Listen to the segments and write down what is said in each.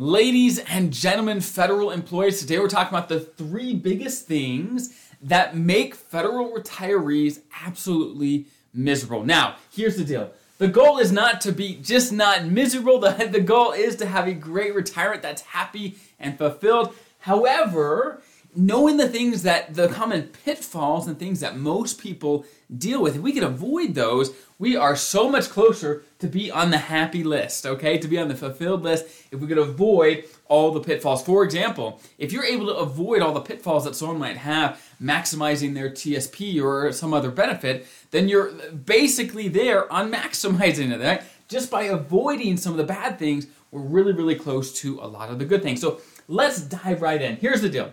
Ladies and gentlemen, federal employees, today we're talking about the three biggest things that make federal retirees absolutely miserable. Now, here's the deal. The goal is not to be just not miserable. The, the goal is to have a great retirement that's happy and fulfilled. However, knowing the things that the common pitfalls and things that most people deal with, if we can avoid those, we are so much closer to be on the happy list, okay? To be on the fulfilled list if we could avoid all the pitfalls. For example, if you're able to avoid all the pitfalls that someone might have maximizing their TSP or some other benefit, then you're basically there on maximizing it, right? Just by avoiding some of the bad things, we're really, really close to a lot of the good things. So let's dive right in. Here's the deal.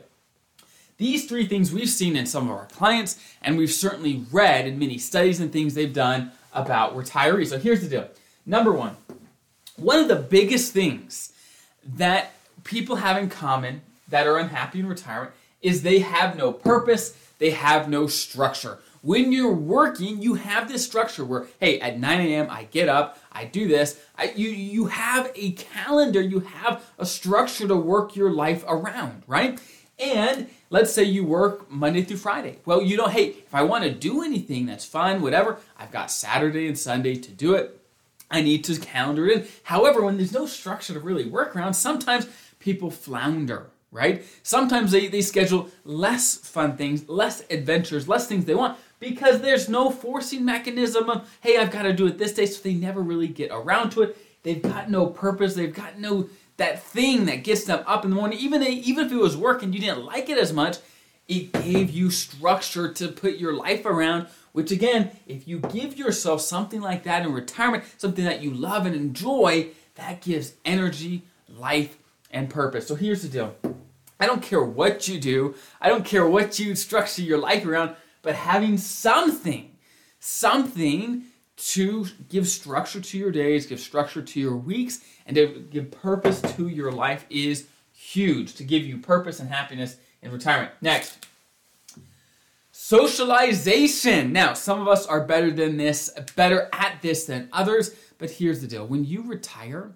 These three things we've seen in some of our clients, and we've certainly read in many studies and things they've done about retirees. So here's the deal. Number one, one of the biggest things that people have in common that are unhappy in retirement is they have no purpose, they have no structure. When you're working, you have this structure where, hey, at 9 a.m. I get up, I do this. I, you you have a calendar, you have a structure to work your life around, right? And let's say you work Monday through Friday. Well, you know, hey, if I want to do anything that's fun, whatever, I've got Saturday and Sunday to do it. I need to calendar it in. However, when there's no structure to really work around, sometimes people flounder, right? Sometimes they, they schedule less fun things, less adventures, less things they want because there's no forcing mechanism of, hey, I've got to do it this day, so they never really get around to it. They've got no purpose, they've got no that thing that gets them up in the morning, even they, even if it was work and you didn't like it as much, it gave you structure to put your life around. Which again, if you give yourself something like that in retirement, something that you love and enjoy, that gives energy, life, and purpose. So here's the deal. I don't care what you do, I don't care what you structure your life around, but having something, something to give structure to your days, give structure to your weeks, and to give purpose to your life is huge to give you purpose and happiness in retirement. Next, socialization. Now, some of us are better than this, better at this than others, but here's the deal when you retire,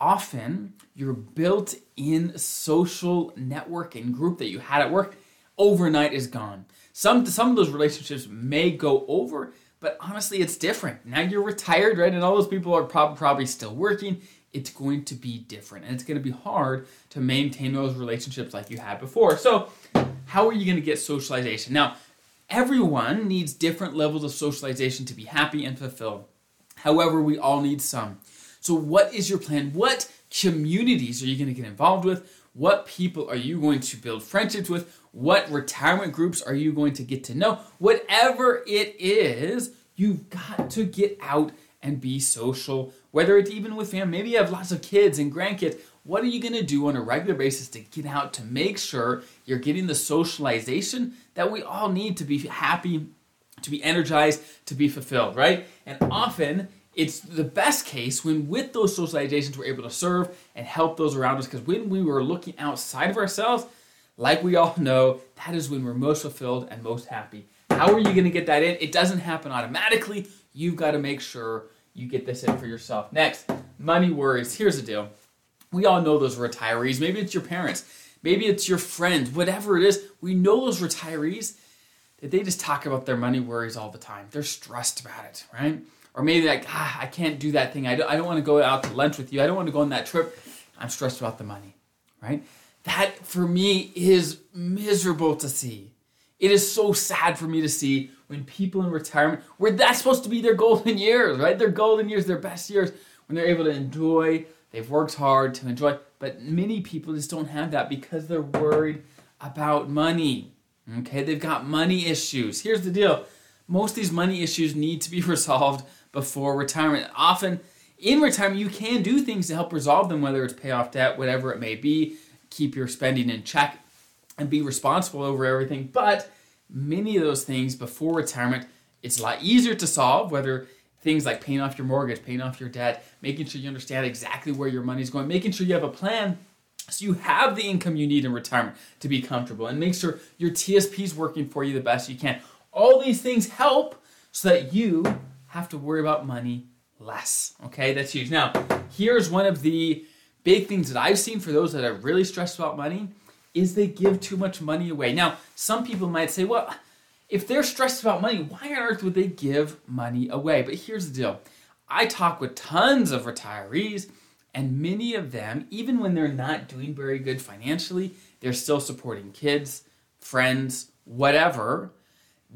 often your built in social network and group that you had at work overnight is gone. Some, some of those relationships may go over but honestly, it's different. Now you're retired, right? And all those people are prob- probably still working. It's going to be different. And it's going to be hard to maintain those relationships like you had before. So, how are you going to get socialization? Now, everyone needs different levels of socialization to be happy and fulfilled. However, we all need some. So, what is your plan? What communities are you going to get involved with? What people are you going to build friendships with? What retirement groups are you going to get to know? Whatever it is, you've got to get out and be social, whether it's even with family. Maybe you have lots of kids and grandkids. What are you going to do on a regular basis to get out to make sure you're getting the socialization that we all need to be happy, to be energized, to be fulfilled, right? And often it's the best case when with those socializations we're able to serve and help those around us because when we were looking outside of ourselves like we all know, that is when we're most fulfilled and most happy. How are you going to get that in? It doesn't happen automatically. You've got to make sure you get this in for yourself. Next, money worries. Here's the deal. We all know those retirees. Maybe it's your parents. Maybe it's your friends. Whatever it is, we know those retirees that they just talk about their money worries all the time. They're stressed about it, right? Or maybe like, ah, I can't do that thing. I don't, I don't want to go out to lunch with you. I don't want to go on that trip. I'm stressed about the money, right? That for me is miserable to see. It is so sad for me to see when people in retirement, where that's supposed to be their golden years, right? Their golden years, their best years, when they're able to enjoy, they've worked hard to enjoy. But many people just don't have that because they're worried about money. Okay, they've got money issues. Here's the deal most of these money issues need to be resolved before retirement. Often in retirement, you can do things to help resolve them, whether it's pay off debt, whatever it may be keep your spending in check and be responsible over everything. But many of those things before retirement, it's a lot easier to solve, whether things like paying off your mortgage, paying off your debt, making sure you understand exactly where your money's going, making sure you have a plan so you have the income you need in retirement to be comfortable and make sure your TSP is working for you the best you can. All these things help so that you have to worry about money less. Okay, that's huge. Now, here's one of the big things that I've seen for those that are really stressed about money is they give too much money away. Now, some people might say, well, if they're stressed about money, why on earth would they give money away? But here's the deal I talk with tons of retirees, and many of them, even when they're not doing very good financially, they're still supporting kids, friends, whatever.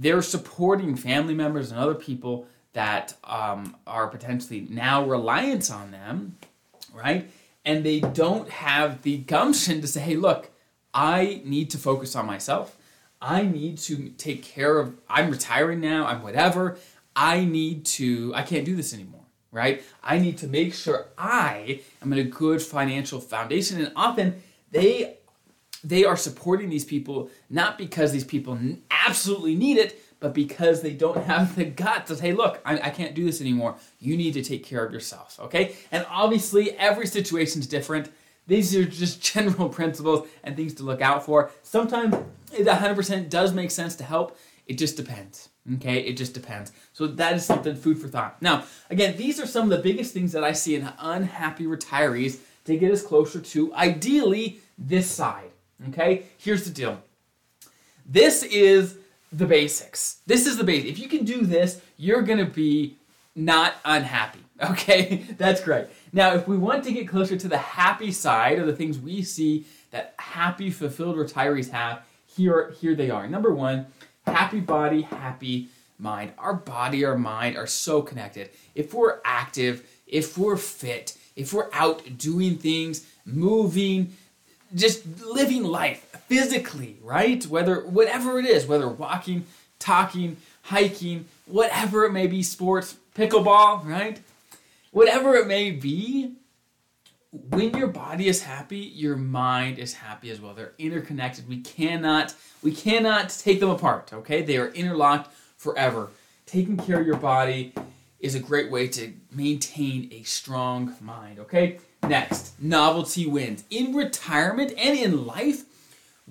They're supporting family members and other people that um, are potentially now reliant on them, right? And they don't have the gumption to say, hey, look, I need to focus on myself. I need to take care of, I'm retiring now, I'm whatever. I need to, I can't do this anymore, right? I need to make sure I am in a good financial foundation. And often they, they are supporting these people not because these people absolutely need it, but because they don't have the guts to say, look, I, I, can't do this anymore. You need to take care of yourself, okay? And obviously, every situation is different. These are just general principles and things to look out for. Sometimes it 100% does make sense to help. It just depends. Okay, it just depends. So that is something food for thought. Now, again, these are some of the biggest things that I see in unhappy retirees to get us closer to ideally this side. Okay, here's the deal. This is the basics. This is the basic. If you can do this, you're gonna be not unhappy. Okay, that's great. Now, if we want to get closer to the happy side of the things we see that happy, fulfilled retirees have, here, here they are. Number one, happy body, happy mind. Our body, our mind are so connected. If we're active, if we're fit, if we're out doing things, moving, just living life physically, right? Whether whatever it is, whether walking, talking, hiking, whatever it may be, sports, pickleball, right? Whatever it may be, when your body is happy, your mind is happy as well. They're interconnected. We cannot we cannot take them apart, okay? They are interlocked forever. Taking care of your body is a great way to maintain a strong mind, okay? Next, novelty wins. In retirement and in life,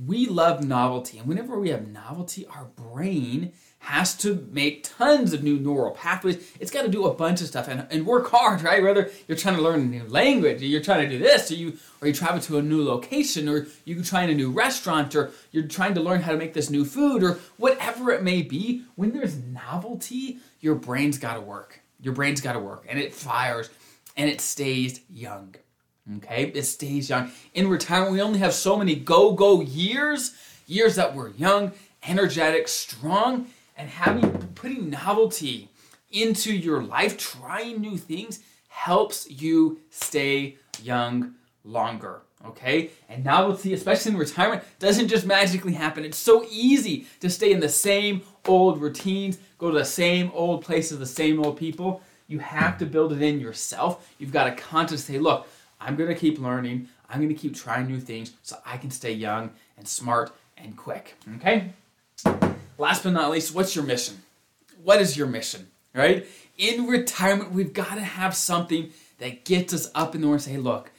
we love novelty. And whenever we have novelty, our brain has to make tons of new neural pathways. It's got to do a bunch of stuff and, and work hard, right? Whether you're trying to learn a new language, or you're trying to do this, or you or you travel to a new location, or you try in a new restaurant, or you're trying to learn how to make this new food, or whatever it may be. When there's novelty, your brain's got to work. Your brain's got to work, and it fires, and it stays young. Okay, it stays young. In retirement, we only have so many go-go years, years that we're young, energetic, strong and having putting novelty into your life, trying new things helps you stay young longer. Okay? And novelty, especially in retirement, doesn't just magically happen. It's so easy to stay in the same old routines, go to the same old places, the same old people. You have to build it in yourself. You've got to consciously say, look, I'm going to keep learning. I'm going to keep trying new things so I can stay young and smart and quick. Okay? Last but not least, what's your mission? What is your mission, right? In retirement, we've got to have something that gets us up in the morning and say, look,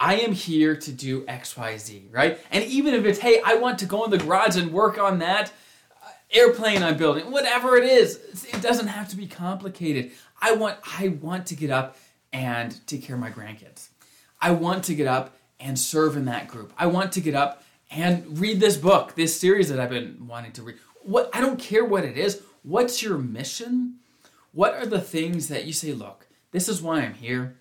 I am here to do XYZ, right? And even if it's, hey, I want to go in the garage and work on that airplane I'm building, whatever it is, it doesn't have to be complicated. I want I want to get up and take care of my grandkids. I want to get up and serve in that group. I want to get up and read this book, this series that I've been wanting to read what I don't care what it is. What's your mission? What are the things that you say, look, this is why I'm here.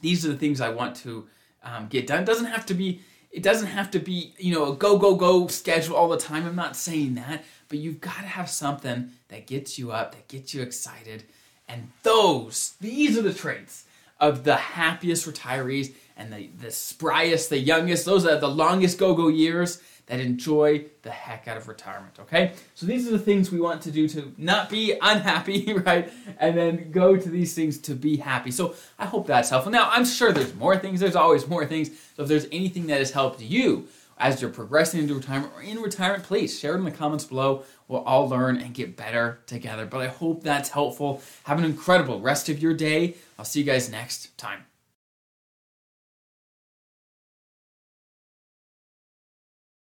These are the things I want to um, get done. It doesn't have to be. It doesn't have to be, you know, a go go go schedule all the time. I'm not saying that, but you've got to have something that gets you up, that gets you excited, and those, these are the traits of the happiest retirees and the the spryest, the youngest. Those are the longest go go years that enjoy the heck out of retirement, okay? So these are the things we want to do to not be unhappy, right? And then go to these things to be happy. So I hope that's helpful. Now, I'm sure there's more things, there's always more things. So if there's anything that has helped you as you're progressing into retirement or in retirement, please share it in the comments below. We'll all learn and get better together. But I hope that's helpful. Have an incredible rest of your day. I'll see you guys next time.